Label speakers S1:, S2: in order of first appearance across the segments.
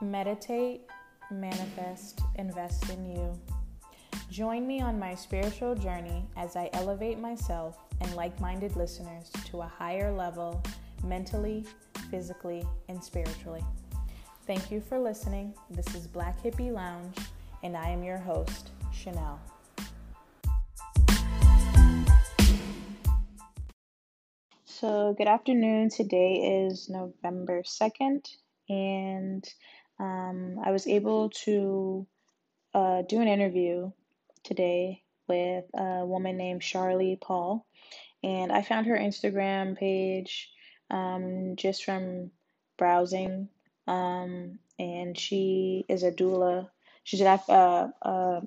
S1: Meditate, manifest, invest in you. Join me on my spiritual journey as I elevate myself and like minded listeners to a higher level mentally, physically, and spiritually. Thank you for listening. This is Black Hippie Lounge, and I am your host, Chanel. So, good afternoon. Today is November 2nd, and um, I was able to uh, do an interview today with a woman named Charlie Paul. And I found her Instagram page um, just from browsing. Um, and she is a doula. She's uh, uh,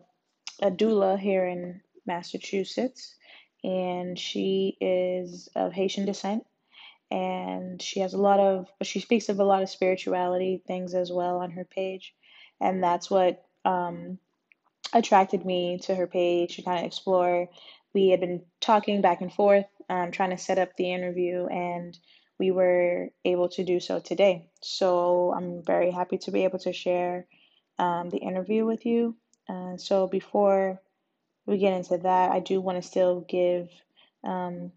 S1: a doula here in Massachusetts. And she is of Haitian descent and she has a lot of she speaks of a lot of spirituality things as well on her page. And that's what um, attracted me to her page to kind of explore. We had been talking back and forth um, trying to set up the interview and we were able to do so today. So i'm very happy to be able to share um, the interview with you. Uh, so before we get into that i do want to still give um,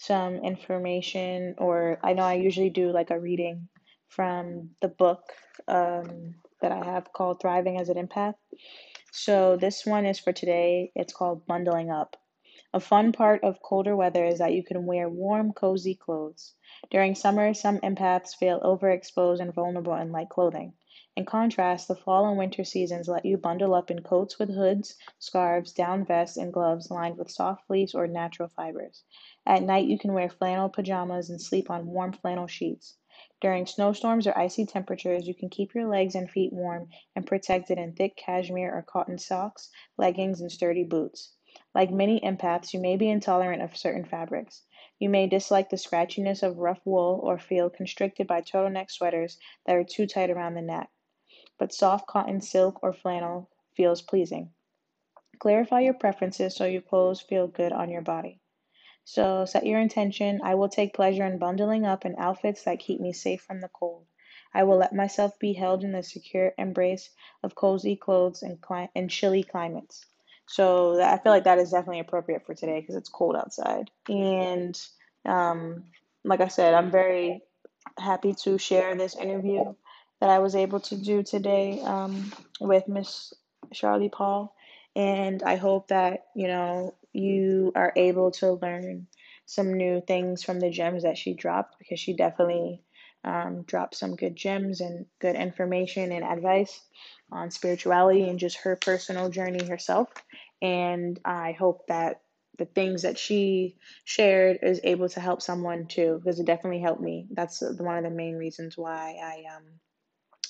S1: some information, or I know I usually do like a reading from the book um, that I have called Thriving as an Empath. So this one is for today. It's called Bundling Up. A fun part of colder weather is that you can wear warm, cozy clothes. During summer, some empaths feel overexposed and vulnerable in light clothing. In contrast, the fall and winter seasons let you bundle up in coats with hoods, scarves, down vests, and gloves lined with soft fleece or natural fibers. At night, you can wear flannel pajamas and sleep on warm flannel sheets. During snowstorms or icy temperatures, you can keep your legs and feet warm and protected in thick cashmere or cotton socks, leggings, and sturdy boots. Like many empaths, you may be intolerant of certain fabrics. You may dislike the scratchiness of rough wool or feel constricted by turtleneck sweaters that are too tight around the neck. But soft cotton, silk, or flannel feels pleasing. Clarify your preferences so your clothes feel good on your body. So set your intention. I will take pleasure in bundling up in outfits that keep me safe from the cold. I will let myself be held in the secure embrace of cozy clothes and, cli- and chilly climates. So that, I feel like that is definitely appropriate for today because it's cold outside. And um, like I said, I'm very happy to share this interview that I was able to do today um, with Miss Charlie Paul. And I hope that, you know, you are able to learn some new things from the gems that she dropped because she definitely um, dropped some good gems and good information and advice on spirituality and just her personal journey herself. And I hope that the things that she shared is able to help someone too because it definitely helped me. That's one of the main reasons why I um,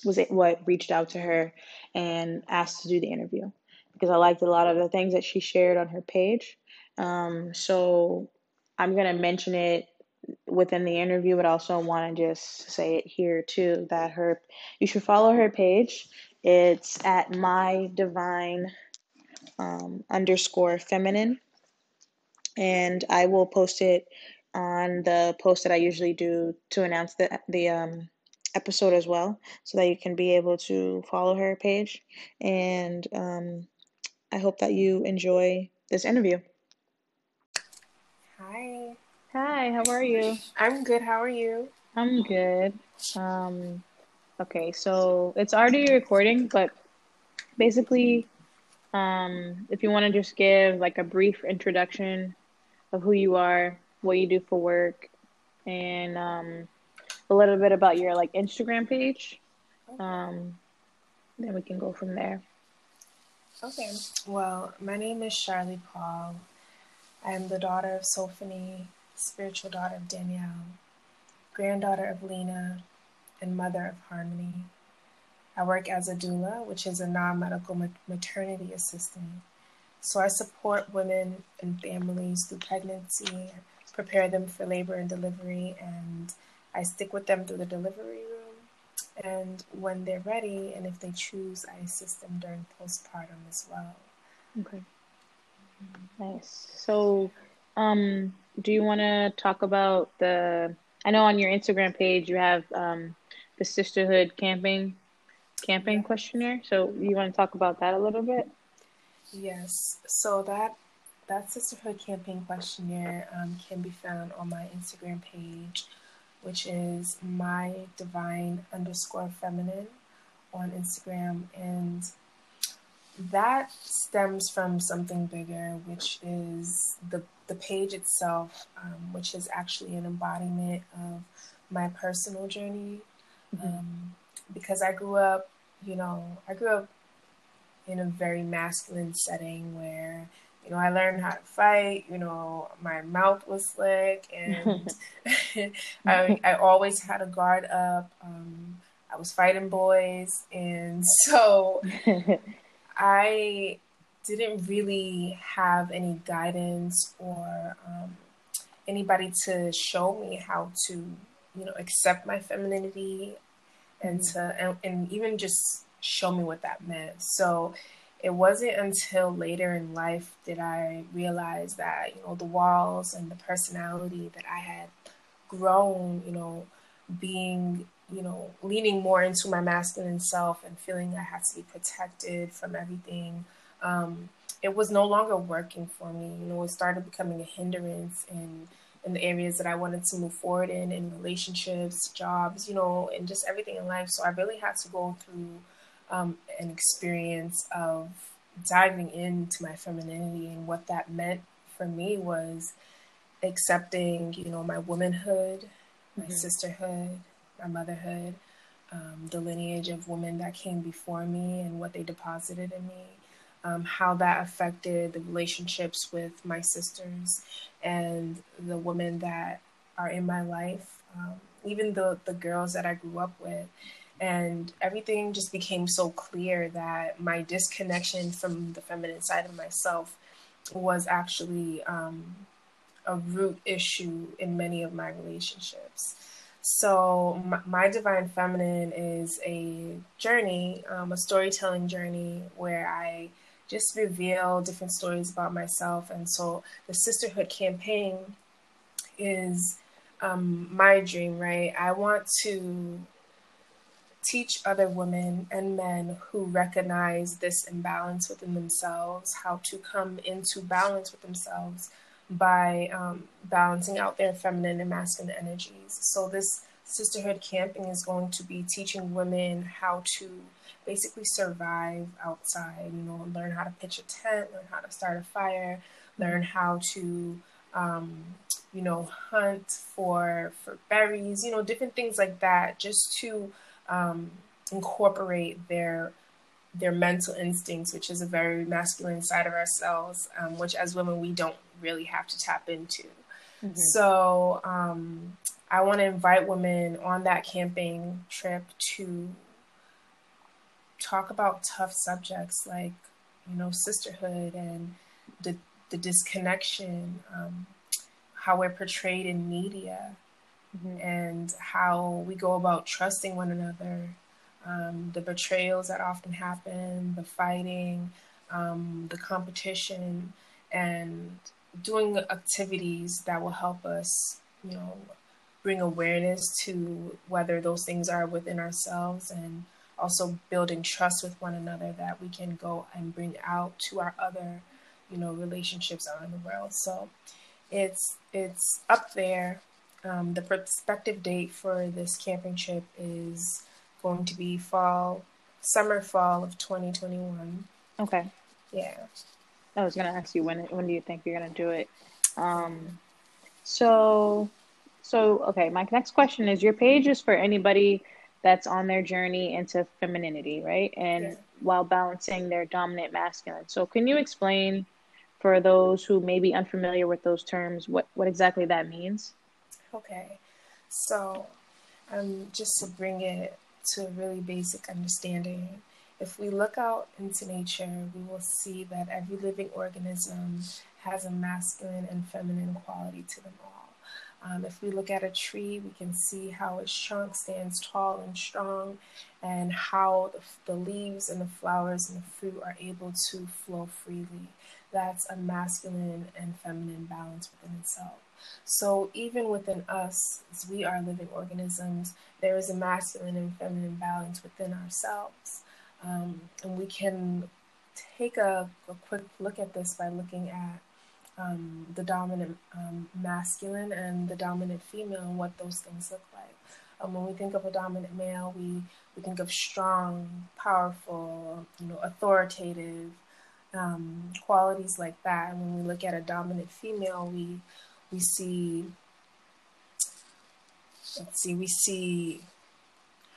S1: was it what reached out to her and asked to do the interview because I liked a lot of the things that she shared on her page. Um, so I'm to mention it within the interview, but also want to just say it here too that her you should follow her page. It's at my divine um, underscore feminine, and I will post it on the post that I usually do to announce the the um, episode as well, so that you can be able to follow her page and um, I hope that you enjoy this interview.
S2: Hi.
S1: Hi, how are you?
S2: I'm good. How are you?
S1: I'm good. Um, okay, so it's already recording, but basically, um, if you want to just give like a brief introduction of who you are, what you do for work, and um, a little bit about your like Instagram page, um, then we can go from there.
S2: Okay. Well, my name is Charlie Paul. I am the daughter of Sophanie, spiritual daughter of Danielle, granddaughter of Lena, and mother of Harmony. I work as a doula, which is a non medical maternity assistant. So I support women and families through pregnancy, prepare them for labor and delivery, and I stick with them through the delivery room. and when they're ready, and if they choose, I assist them during postpartum as well.
S1: Okay. Nice. So, um, do you want to talk about the? I know on your Instagram page you have um, the sisterhood camping camping questionnaire. So you want to talk about that a little bit?
S2: Yes. So that that sisterhood camping questionnaire um, can be found on my Instagram page, which is my divine underscore feminine on Instagram, and that stems from something bigger, which is the the page itself, um, which is actually an embodiment of my personal journey. Mm-hmm. Um, because I grew up, you know, I grew up in a very masculine setting where, you know, I learned how to fight. You know, my mouth was slick, and I, I always had a guard up. Um, I was fighting boys, and so I didn't really have any guidance or um, anybody to show me how to, you know, accept my femininity and mm-hmm. to and, and even just show me what that meant. So it wasn't until later in life that I realized that, you know, the walls and the personality that I had grown, you know, being, you know, leaning more into my masculine self and feeling I had to be protected from everything. Um, it was no longer working for me. You know, it started becoming a hindrance in in the areas that I wanted to move forward in, in relationships, jobs, you know, and just everything in life. So I really had to go through um, an experience of diving into my femininity and what that meant for me was accepting, you know, my womanhood, my mm-hmm. sisterhood, my motherhood, um, the lineage of women that came before me and what they deposited in me, um, how that affected the relationships with my sisters and the women that are in my life, um, even the, the girls that I grew up with. And everything just became so clear that my disconnection from the feminine side of myself was actually um, a root issue in many of my relationships. So, my, my Divine Feminine is a journey, um, a storytelling journey where I just reveal different stories about myself. And so, the Sisterhood campaign is um, my dream, right? I want to teach other women and men who recognize this imbalance within themselves how to come into balance with themselves by um, balancing out their feminine and masculine energies. So, this sisterhood camping is going to be teaching women how to basically survive outside, you know, learn how to pitch a tent, learn how to start a fire, learn how to, um, you know, hunt for for berries, you know, different things like that, just to um, incorporate their their mental instincts, which is a very masculine side of ourselves, um, which as women we don't really have to tap into. Mm-hmm. So um, I want to invite women on that camping trip to talk about tough subjects like you know sisterhood and the the disconnection, um, how we're portrayed in media, mm-hmm. and how we go about trusting one another, um, the betrayals that often happen, the fighting, um, the competition, and doing activities that will help us, you know, bring awareness to whether those things are within ourselves and also building trust with one another that we can go and bring out to our other, you know, relationships out in the world. So it's it's up there. Um, the prospective date for this camping trip is going to be fall, summer, fall of 2021.
S1: Okay.
S2: Yeah.
S1: I was gonna ask you when when do you think you're gonna do it? Um, so, so okay. My next question is: Your page is for anybody that's on their journey into femininity, right? And yeah. while balancing their dominant masculine. So, can you explain for those who may be unfamiliar with those terms what what exactly that means?
S2: Okay, so um, just to bring it to a really basic understanding, if we look out into nature, we will see that every living organism has a masculine and feminine quality to them all. Um, if we look at a tree, we can see how its trunk stands tall and strong, and how the, the leaves and the flowers and the fruit are able to flow freely. That's a masculine and feminine balance within itself. So even within us, as we are living organisms, there is a masculine and feminine balance within ourselves. Um, and we can take a, a, quick look at this by looking at um, the dominant um, masculine and the dominant female and what those things look like. Um, when we think of a dominant male, we, we think of strong, powerful, you know, authoritative um, qualities like that. And when we look at a dominant female, we we see let's see, we see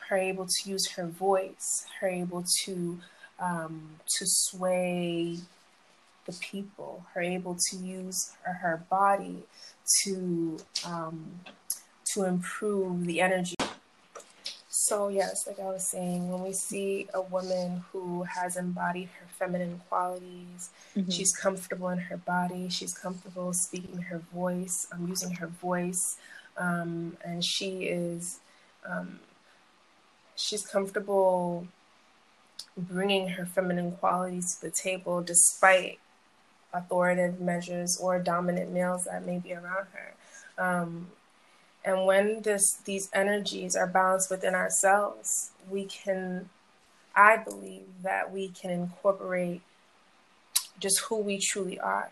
S2: her able to use her voice, her able to um, to sway the people, her able to use her, her body to um, to improve the energy. So yes, like I was saying, when we see a woman who has embodied her feminine qualities, mm-hmm. she's comfortable in her body, she's comfortable speaking her voice, um, using her voice, um, and she is um, she's comfortable bringing her feminine qualities to the table despite authoritative measures or dominant males that may be around her. Um, and when this these energies are balanced within ourselves, we can, I believe that we can incorporate just who we truly are.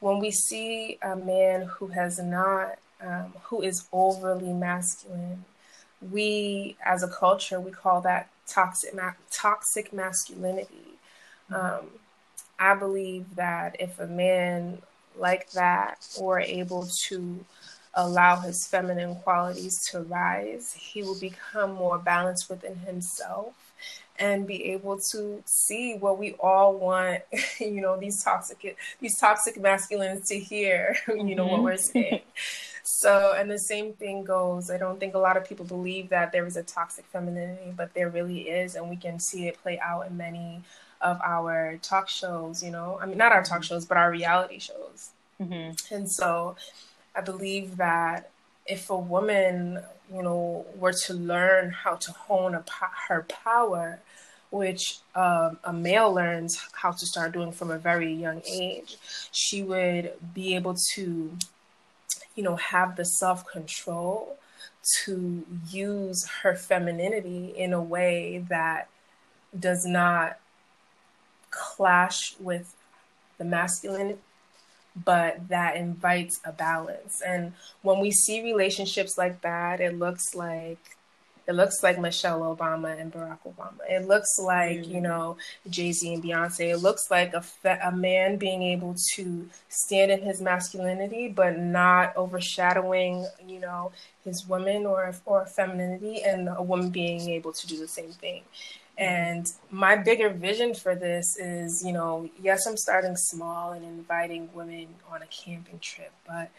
S2: When we see a man who has not, um, who is overly masculine, we as a culture we call that toxic ma- toxic masculinity. Um, I believe that if a man like that were able to allow his feminine qualities to rise, he will become more balanced within himself and be able to see what we all want, you know, these toxic these toxic masculines to hear, you know, mm-hmm. what we're saying. So, and the same thing goes. I don't think a lot of people believe that there is a toxic femininity, but there really is, and we can see it play out in many of our talk shows. You know, I mean, not our talk mm-hmm. shows, but our reality shows. Mm-hmm. And so, I believe that if a woman, you know, were to learn how to hone a, her power, which um, a male learns how to start doing from a very young age, she would be able to you know, have the self control to use her femininity in a way that does not clash with the masculine but that invites a balance and when we see relationships like that it looks like it looks like Michelle Obama and Barack Obama. It looks like, mm-hmm. you know, Jay Z and Beyonce. It looks like a, fe- a man being able to stand in his masculinity, but not overshadowing, you know, his woman or, or femininity, and a woman being able to do the same thing. And my bigger vision for this is, you know, yes, I'm starting small and inviting women on a camping trip, but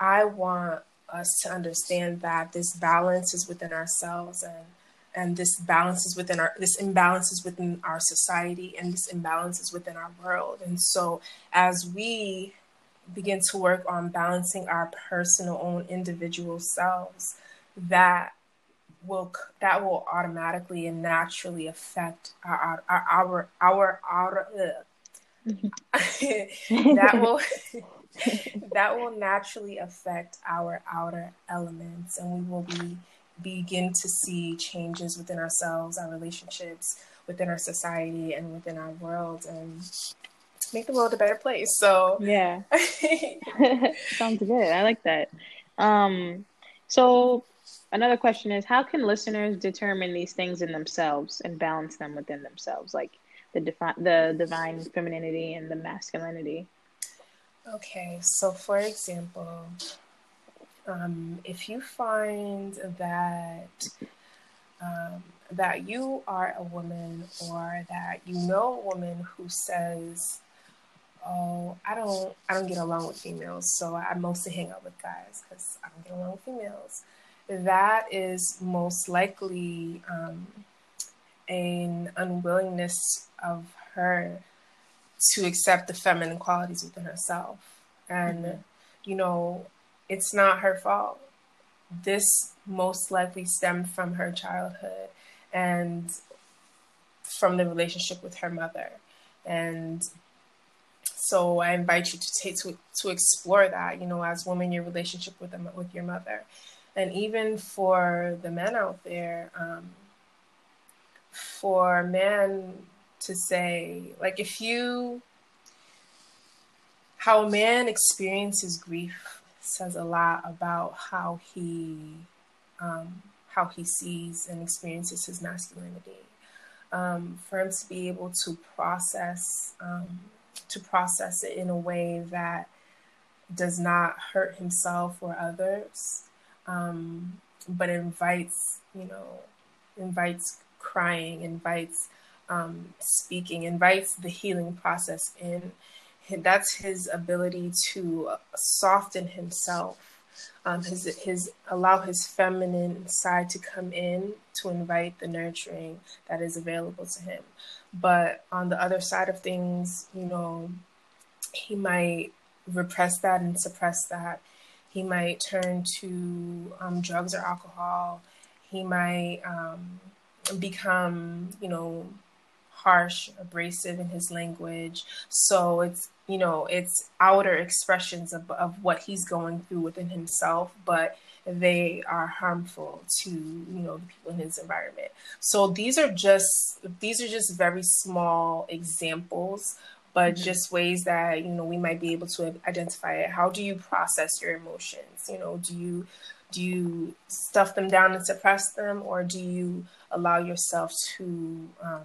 S2: I want us to understand that this balance is within ourselves and and this balance is within our this imbalance is within our society and this imbalance is within our world. And so as we begin to work on balancing our personal own individual selves that will that will automatically and naturally affect our our our our, our, our that will that will naturally affect our outer elements and we will be begin to see changes within ourselves our relationships within our society and within our world and make the world a better place so.
S1: Yeah. Sounds good. I like that. Um so another question is how can listeners determine these things in themselves and balance them within themselves like the defi- the divine femininity and the masculinity?
S2: Okay, so for example, um, if you find that um, that you are a woman or that you know a woman who says, "Oh, I don't, I don't get along with females, so I mostly hang out with guys because I don't get along with females," that is most likely um, an unwillingness of her to accept the feminine qualities within herself. And, mm-hmm. you know, it's not her fault. This most likely stemmed from her childhood and from the relationship with her mother. And so I invite you to take to to explore that. You know, as woman, your relationship with them with your mother, and even for the men out there, um, for men to say, like, if you how a man experiences grief says a lot about how he um, how he sees and experiences his masculinity. Um, for him to be able to process um, to process it in a way that does not hurt himself or others, um, but invites you know invites crying, invites um, speaking, invites the healing process in. That's his ability to soften himself um, his his allow his feminine side to come in to invite the nurturing that is available to him. But on the other side of things, you know, he might repress that and suppress that. He might turn to um, drugs or alcohol. He might um, become, you know, harsh, abrasive in his language. So it's you know it's outer expressions of, of what he's going through within himself, but they are harmful to you know the people in his environment. So these are just these are just very small examples, but mm-hmm. just ways that you know we might be able to identify it. How do you process your emotions? You know, do you do you stuff them down and suppress them, or do you allow yourself to um,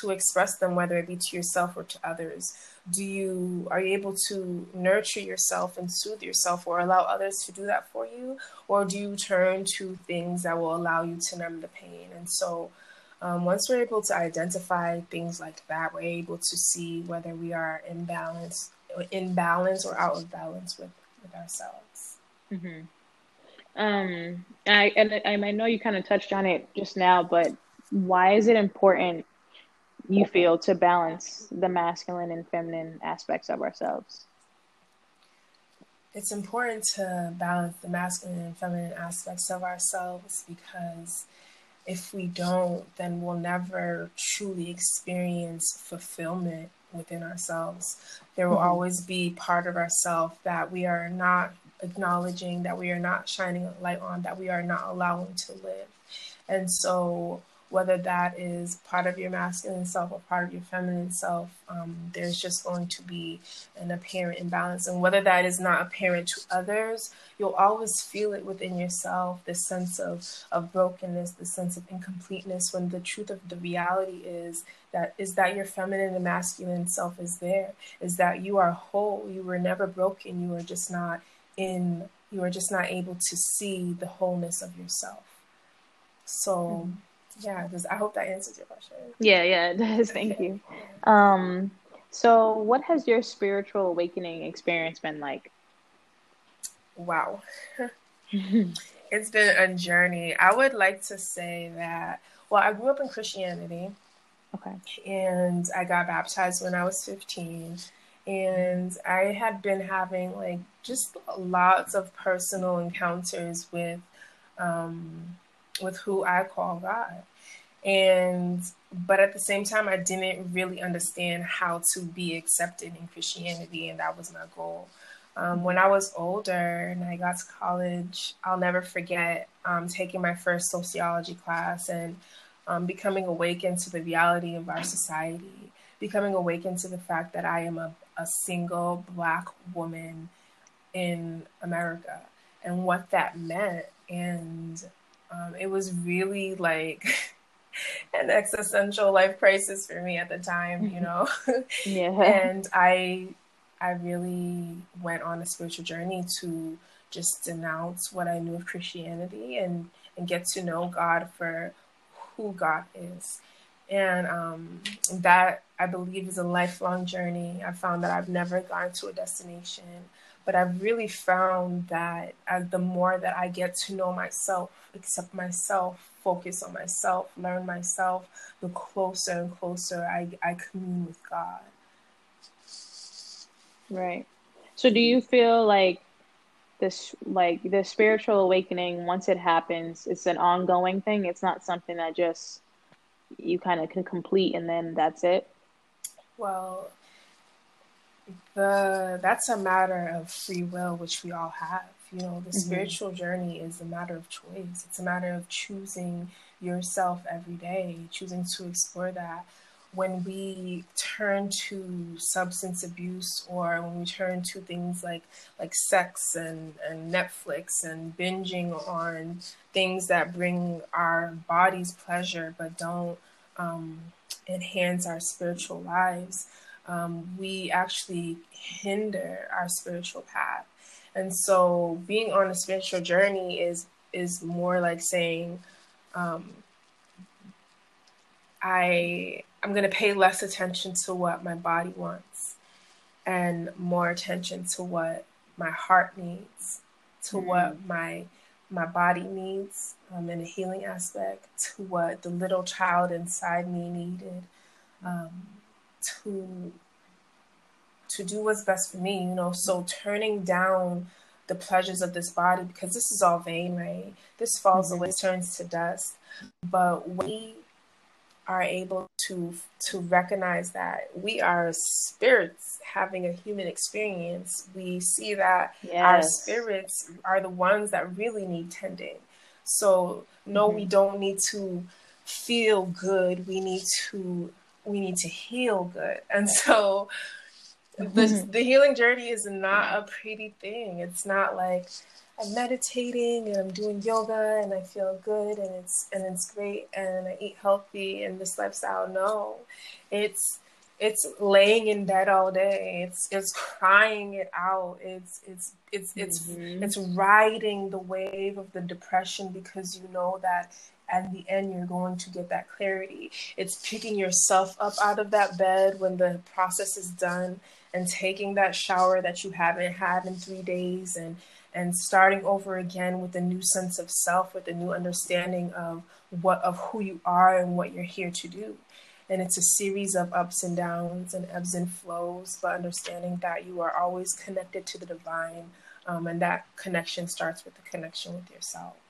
S2: to express them, whether it be to yourself or to others? Do you are you able to nurture yourself and soothe yourself, or allow others to do that for you, or do you turn to things that will allow you to numb the pain? And so, um, once we're able to identify things like that, we're able to see whether we are in balance, in balance or out of balance with with ourselves.
S1: Mm-hmm. Um, I and I, I know you kind of touched on it just now, but why is it important you feel to balance the masculine and feminine aspects of ourselves?
S2: It's important to balance the masculine and feminine aspects of ourselves because if we don't, then we'll never truly experience fulfillment within ourselves. There will mm-hmm. always be part of ourselves that we are not acknowledging, that we are not shining a light on, that we are not allowing to live. And so whether that is part of your masculine self or part of your feminine self, um, there's just going to be an apparent imbalance. And whether that is not apparent to others, you'll always feel it within yourself the sense of, of brokenness, the sense of incompleteness, when the truth of the reality is that is that your feminine and masculine self is there, is that you are whole, you were never broken, you are just not in, you are just not able to see the wholeness of yourself. So, mm-hmm yeah, does, I hope that answers your question.
S1: Yeah, yeah, it does. Thank you. Um, so, what has your spiritual awakening experience been like?
S2: Wow. it's been a journey. I would like to say that, well, I grew up in Christianity.
S1: Okay.
S2: And I got baptized when I was 15. And I had been having like just lots of personal encounters with um, with who I call God. And but at the same time I didn't really understand how to be accepted in Christianity and that was my goal. Um, when I was older and I got to college, I'll never forget um, taking my first sociology class and um, becoming awakened to the reality of our society, becoming awakened to the fact that I am a, a single black woman in America and what that meant. And um, it was really like an existential life crisis for me at the time, you know.
S1: yeah.
S2: and I I really went on a spiritual journey to just denounce what I knew of Christianity and and get to know God for who God is. And um, that I believe is a lifelong journey. I found that I've never gotten to a destination but I've really found that as the more that I get to know myself, accept myself, focus on myself, learn myself, the closer and closer I, I commune with God.
S1: Right. So do you feel like this like the spiritual awakening once it happens, it's an ongoing thing? It's not something that just you kind of can complete and then that's it?
S2: Well, the that's a matter of free will, which we all have. You know, the
S1: Mm-hmm.
S2: spiritual journey is a matter of choice. It's a matter of choosing yourself every day, choosing to explore that. When we turn to substance abuse or when we turn to things like like sex and, and Netflix and binging on things that bring our bodies pleasure but don't um, enhance our spiritual lives, um, we actually hinder our spiritual path. And so, being on a spiritual journey is is more like saying, um, I I'm gonna pay less attention to what my body wants, and more attention to what my heart needs, to
S1: Mm.
S2: what my my body needs um, in a healing aspect, to what the little child inside me needed, um, to to do what's best for me, you know. So turning down the pleasures of this body because this is all vain, right? This falls
S1: Mhm.
S2: away, turns to dust. But we are able to to recognize that we are spirits having a human experience. We see that our spirits are the ones that really need tending. So no, we don't need to feel good. We need to we need to heal good. And so the the healing journey is not a pretty thing. It's not like I'm meditating and I'm doing yoga and I feel good and it's and it's great and I eat healthy and this lifestyle. No. It's it's laying in bed all day. It's it's crying it out. It's it's it's it's
S1: Mhm.
S2: it's riding the wave of the depression because you know that at the end you're going to get that clarity. It's picking yourself up out of that bed when the process is done and taking that shower that you haven't had in 3 days and and starting over again with a new sense of self with a new understanding of what of who you are and what you're here to do and it's a series of ups and downs and ebbs and flows but understanding that you are always connected to the divine um, and that connection starts with the connection with yourself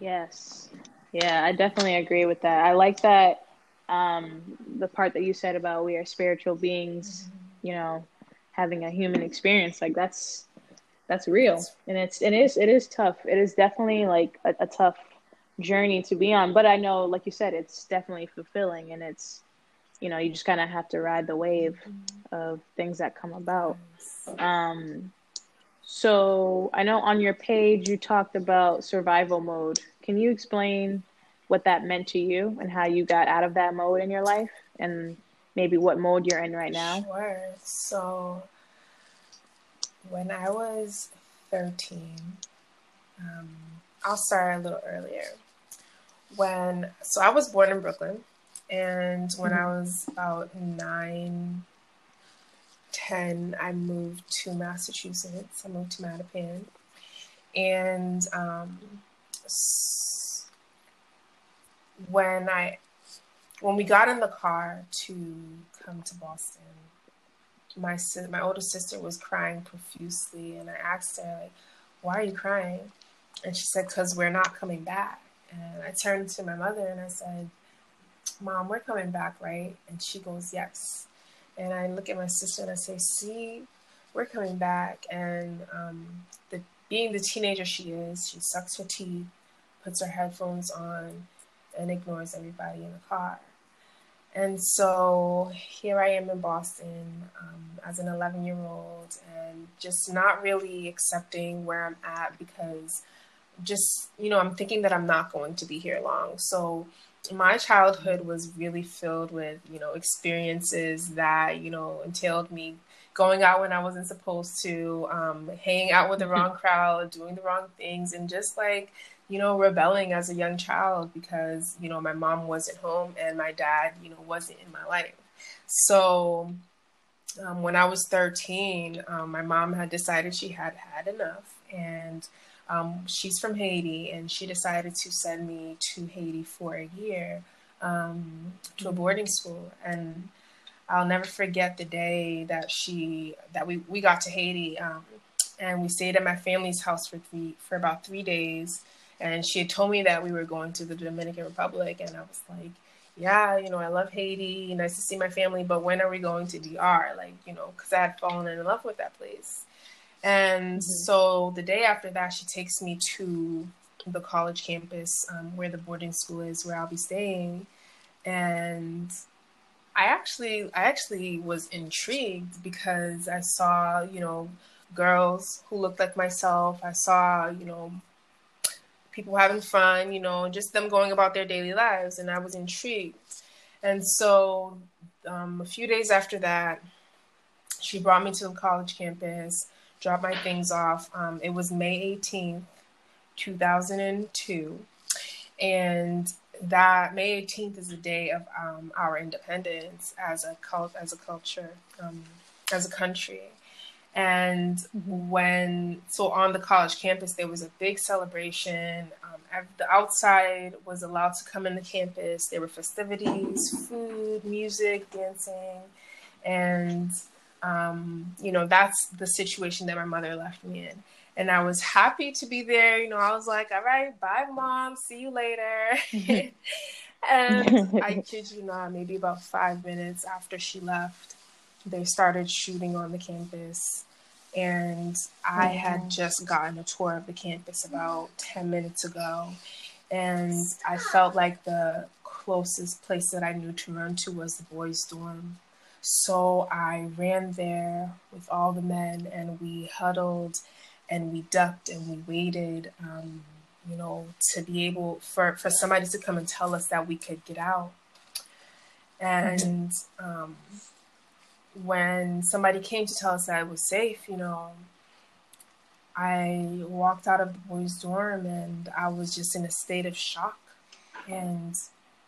S1: Yes. Yeah, I definitely agree with that. I like that um the part that you said about we are spiritual beings, you know, having a human experience. Like that's that's real. And it's it is it is tough. It is definitely like a, a tough journey to be on. But I know, like you said, it's definitely fulfilling and it's you know, you just kinda have to ride the wave of things that come about. Um, so I know on your page you talked about survival mode. Can you explain what that meant to you and how you got out of that mode in your life and maybe what mode you're in right now?
S2: Sure. So when I was 13, um, I'll start a little earlier. When so I was born in Brooklyn, and when I was about nine, ten, I moved to Massachusetts. I moved to Mattapan, and um, when I when we got in the car to come to Boston, my my older sister was crying profusely, and I asked her like, "Why are you crying?" And she said, "Cause we're not coming back." And I turned to my mother and I said, "Mom, we're coming back, right?" And she goes, "Yes." And I look at my sister and I say, "See, we're coming back." And um, the being the teenager she is, she sucks her teeth, puts her headphones on, and ignores everybody in the car. And so here I am in Boston um, as an 11 year old and just not really accepting where I'm at because just, you know, I'm thinking that I'm not going to be here long. So my childhood was really filled with, you know, experiences that, you know, entailed me going out when I wasn't supposed to, um, hanging out with the wrong crowd, doing the wrong things, and just like, you know, rebelling as a young child because, you know, my mom wasn't home and my dad, you know, wasn't in my life. So um, when I was 13, um, my mom had decided she had had enough. And um, she's from Haiti and she decided to send me to Haiti for a year um, to a boarding school. And I'll never forget the day that she, that we, we got to Haiti. Um, and we stayed at my family's house for three, for about three days and she had told me that we were going to the Dominican Republic, and I was like, yeah, you know, I love Haiti. Nice to see my family, but when are we going to DR? Like, you know, because I had fallen in love with that place. And mm-hmm. so the day after that, she takes me to the college campus um, where the boarding school is, where I'll be staying. And I actually, I actually was intrigued because I saw, you know, girls who looked like myself. I saw, you know, people having fun, you know, just them going about their daily lives, and I was intrigued. And so, um, a few days after that, she brought me to the college campus, dropped my things off. Um, it was May 18th, 2002. And that May 18th is the day of um, our independence as a cult, as a culture, um, as a country. And when, so on the college campus, there was a big celebration. Um, the outside was allowed to come in the campus. There were festivities, food, music, dancing. And, um, you know, that's the situation that my mother left me in. And I was happy to be there. You know, I was like, all right, bye, mom. See you later. and I kid you not, maybe about five minutes after she left, they started shooting on the campus. And I mm-hmm. had just gotten a tour of the campus about 10 minutes ago. And I felt like the closest place that I knew to run to was the boys' dorm. So I ran there with all the men and we huddled and we ducked and we waited, um, you know, to be able for, for somebody to come and tell us that we could get out. And um, when somebody came to tell us that it was safe, you know, I walked out of the boys' dorm and I was just in a state of shock. And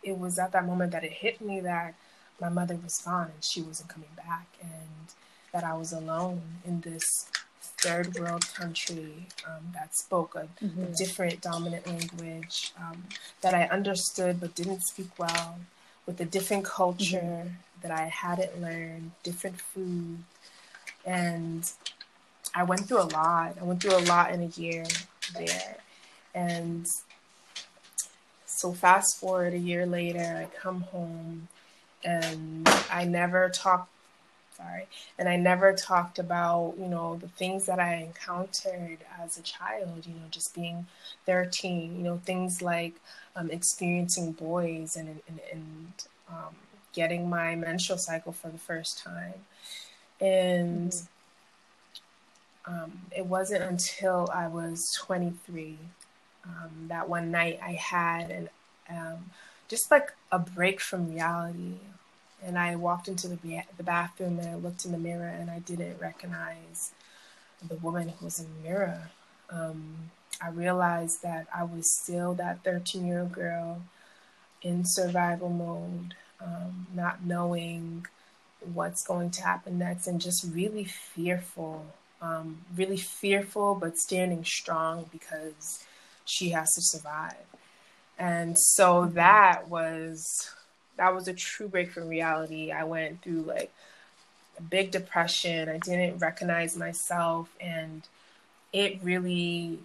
S2: it was at that moment that it hit me that my mother was gone and she wasn't coming back, and that I was alone in this third world country um, that spoke a, mm-hmm. different dominant language um, that I understood but didn't speak well, with a different culture mm-hmm. that I hadn't learned, different food. And I went through a lot. I went through a lot in a year there. And so, fast forward a year later, I come home and I never talked sorry and i never talked about you know the things that i encountered as a child you know just being 13 you know things like um, experiencing boys and and, and um, getting my menstrual cycle for the first time and mm-hmm. um, it wasn't until i was 23 um, that one night i had an um, just like a break from reality and I walked into the, the bathroom and I looked in the mirror and I didn't recognize the woman who was in the mirror. Um, I realized that I was still that 13 year old girl in survival mode, um, not knowing what's going to happen next, and just really fearful. Um, really fearful, but standing strong because she has to survive. And so that was that was a true break from reality. I went through like a big depression. I didn't recognize myself and it really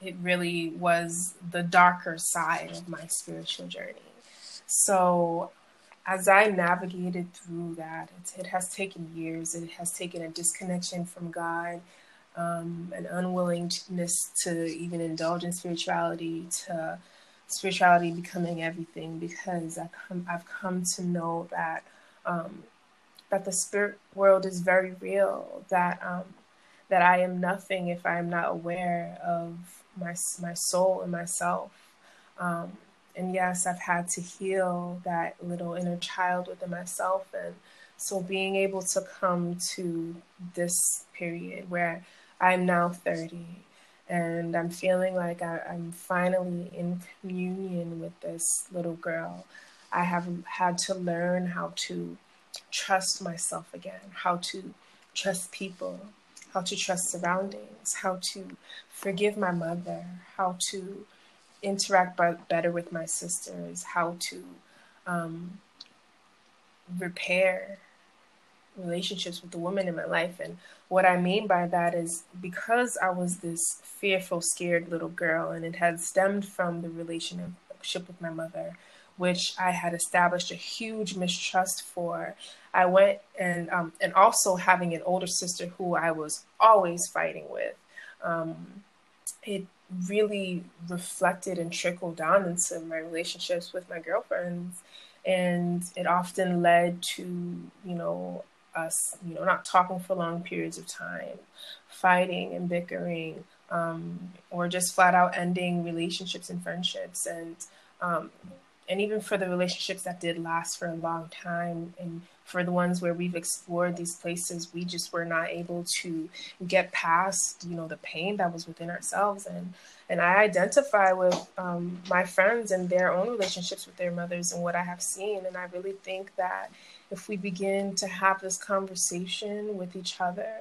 S2: it really was the darker side of my spiritual journey. So as I navigated through that, it, it has taken years. It has taken a disconnection from God, um, an unwillingness to even indulge in spirituality, to spirituality becoming everything because I come, I've come to know that um, that the spirit world is very real. That um, that I am nothing if I am not aware of my my soul and myself. Um, and yes, I've had to heal that little inner child within myself, and so being able to come to this period where I'm now 30 and I'm feeling like I, am finally in communion with this little girl. I have had to learn how to trust myself again, how to trust people, how to trust surroundings, how to forgive my mother, how to interact better with my sisters, how to um, repair relationships with the women in my life. And what I mean by that is because I was this fearful, scared little girl, and it had stemmed from the relationship with my mother, which I had established a huge mistrust for. I went and um, and also having an older sister who I was always fighting with. Um, it really reflected and trickled down into my relationships with my girlfriends, and it often led to you know us you know not talking for long periods of time, fighting and bickering, um, or just flat out ending relationships and friendships. And um, and even for the relationships that did last for a long time and for the ones where we've explored these places we just were not able to get past you know the pain that was within ourselves. And and i identify with um, my friends and their own relationships with their mothers and what i have seen. And i really think that if we begin to have this conversation with each other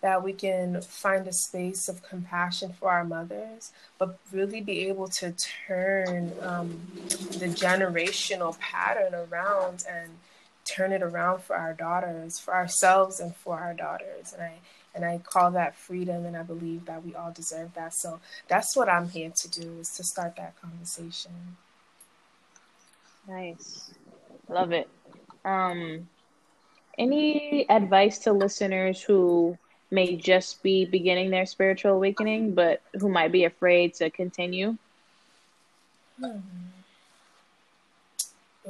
S2: that we can find a space of compassion for our mothers, but really be able to turn um, the generational pattern around and turn it around for our daughters, for ourselves, and for our daughters. And I and I call that freedom, and I believe that we all deserve that. So that's what I'm here to do is to start that conversation.
S1: Nice, love it. Um, any advice to listeners who may just be beginning their spiritual awakening, but who might be afraid to continue?
S2: Hmm.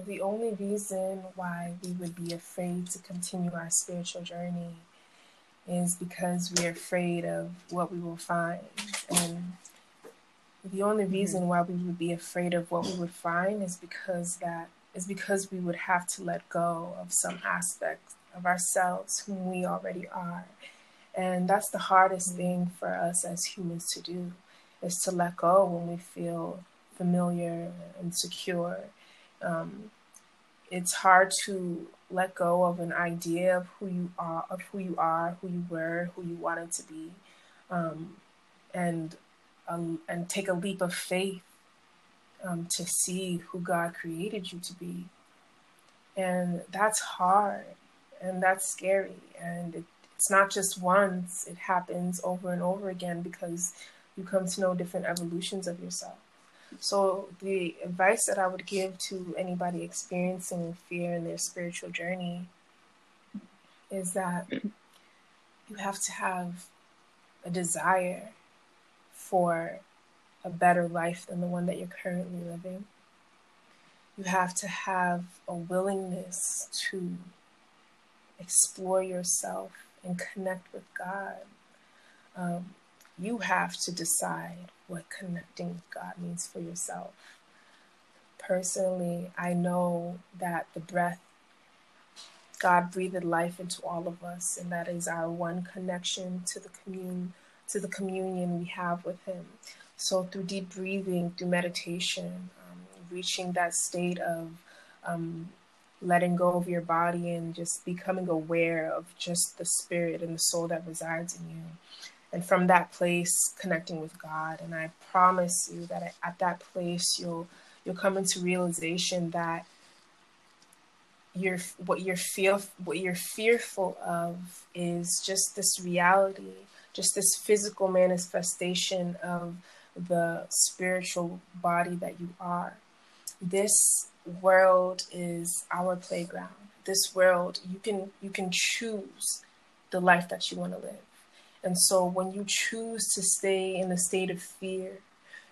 S2: The only reason why we would be afraid to continue our spiritual journey is because we're afraid of what we will find. And the only reason why we would be afraid of what we would find is because that is because we would have to let go of some aspects of ourselves whom we already are and that's the hardest thing for us as humans to do is to let go when we feel familiar and secure. Um, it's hard to let go of an idea of who you are, of who you are, who you were, who you wanted to be, um, and um, and take a leap of faith um, to see who God created you to be. And that's hard, and that's scary, and it, it's not just once, it happens over and over again because you come to know different evolutions of yourself. So, the advice that I would give to anybody experiencing fear in their spiritual journey is that you have to have a desire for a better life than the one that you're currently living. You have to have a willingness to explore yourself and connect with God, um, you have to decide what connecting with God means for yourself. Personally, I know that the breath, God breathed life into all of us, and that is our one connection to the commune, to the communion we have with Him. So through deep breathing, through meditation, um, reaching that state of um, letting go of your body and just becoming aware of just the spirit and the soul that resides in you. And from that place, connecting with God. And I promise you that at that place, you'll you'll come into realization that you're what you're feel what you're fearful of is just this reality, just this physical manifestation of the spiritual body that you are. This world is our playground. This world, you can you can choose the life that you want to live. And so when you choose to stay in a state of fear,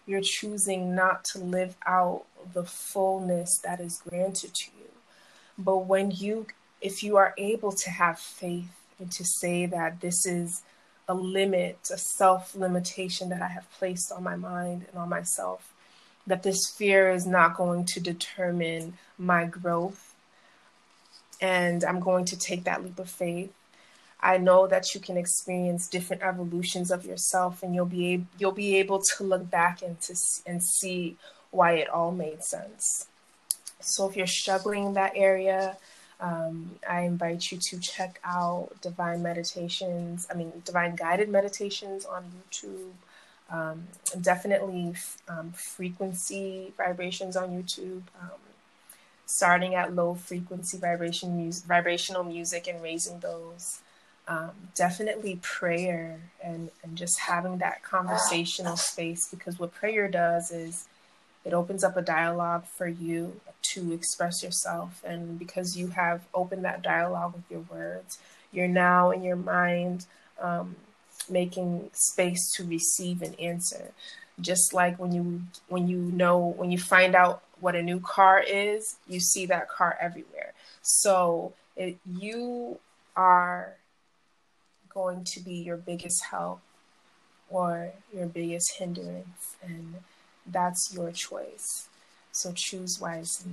S2: you're choosing not to live out the fullness that is granted to you. But when you if you are able to have faith and to say that this is a limit, a self limitation that I have placed on my mind and on myself, that this fear is not going to determine my growth. And I'm going to take that leap of faith. I know that you can experience different evolutions of yourself, and you'll be able, you'll be able to look back and to and see why it all made sense. So if you're struggling in that area, um, I invite you to check out Divine Meditations. I mean, Divine Guided Meditations on YouTube. Um, definitely um, frequency vibrations on YouTube. Um, starting at low frequency vibration vibrational music and raising those. Um, definitely prayer and, and just having that conversational space because what prayer does is it opens up a dialogue for you to express yourself. And because you have opened that dialogue with your words, you're now in your mind um, making space to receive an answer. Just like when you when you know when you find out what a new car is, you see that car everywhere. So it, you are going to be your biggest help or your biggest hindrance, and that's your choice. So choose wisely.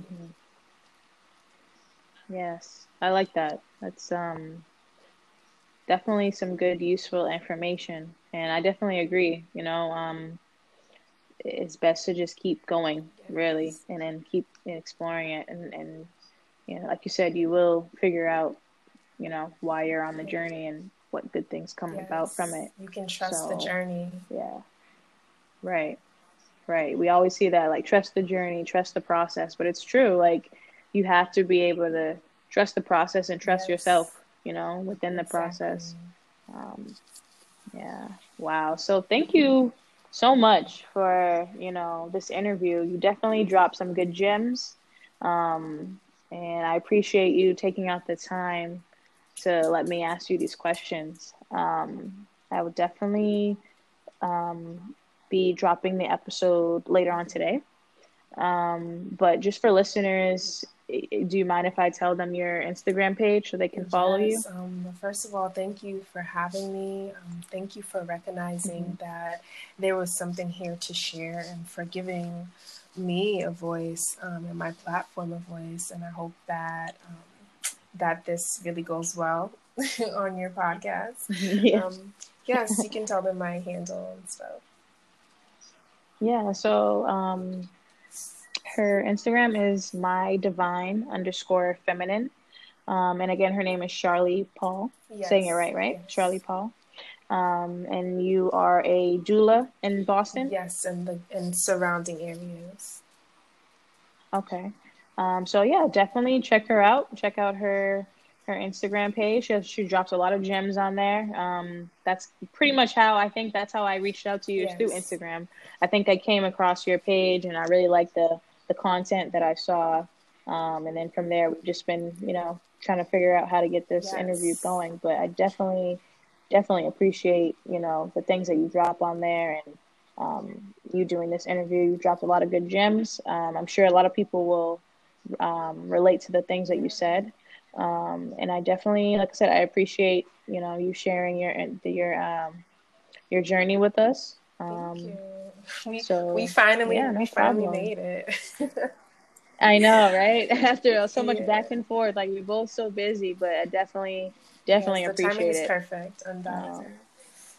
S1: Yes, I like that. That's um definitely some good useful information and I definitely agree, you know, um it's best to just keep going really and then keep exploring it and and you know, like you said, you will figure out, you know, why you're on the journey and what good things come yes. about from it.
S2: You can trust so, the journey.
S1: Yeah. Right. Right. We always see that like trust the journey, trust the process, but it's true. Like you have to be able to trust the process and trust yes. yourself, you know, within the exactly. process. Um, yeah. Wow. So thank you so much for, you know, this interview. You definitely dropped some good gems. Um, and I appreciate you taking out the time to let me ask you these questions. Um, I would definitely um, be dropping the episode later on today. Um, but just for listeners, do you mind if I tell them your Instagram page so they can follow yes,
S2: you? Um, first of all, thank you for having me. Um, thank you for recognizing mm-hmm. that there was something here to share and for giving me a voice um, and my platform a voice. And I hope that um, that this really goes well on your podcast. yes. Um, yes, you can tell them my handle and stuff.
S1: Yeah, so um, her Instagram is my divine underscore feminine. Um, and again, her name is Charlie Paul. Yes. Saying it right, right? Yes. Charlie Paul. Um, and you are a doula in Boston?
S2: Yes, and the in surrounding areas.
S1: Okay. Um, so yeah, definitely check her out. Check out her her Instagram page. She, has, she drops a lot of gems on there. Um, that's pretty much how I think that's how I reached out to you yes. through Instagram. I think I came across your page and I really liked the the content that I saw. Um, and then from there, we've just been, you know, trying to figure out how to get this yes. interview going. But I definitely, definitely appreciate, you know, the things that you drop on there and um, you doing this interview. You dropped a lot of good gems. Um, I'm sure a lot of people will um, relate to the things that you said. Um, and I definitely, like I said, I appreciate you know you sharing your your um, your journey with us.
S2: Thank you. We, so we finally yeah, no we finally made it.
S1: I know, right? After so much yeah. back and forth, like we're both so busy, but I definitely definitely yes, appreciate timing
S2: is
S1: it.
S2: Perfect, undoubtedly. Um,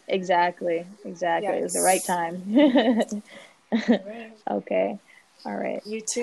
S1: exactly, exactly. Yes. It was the right time. right. Okay. All right.
S2: You too.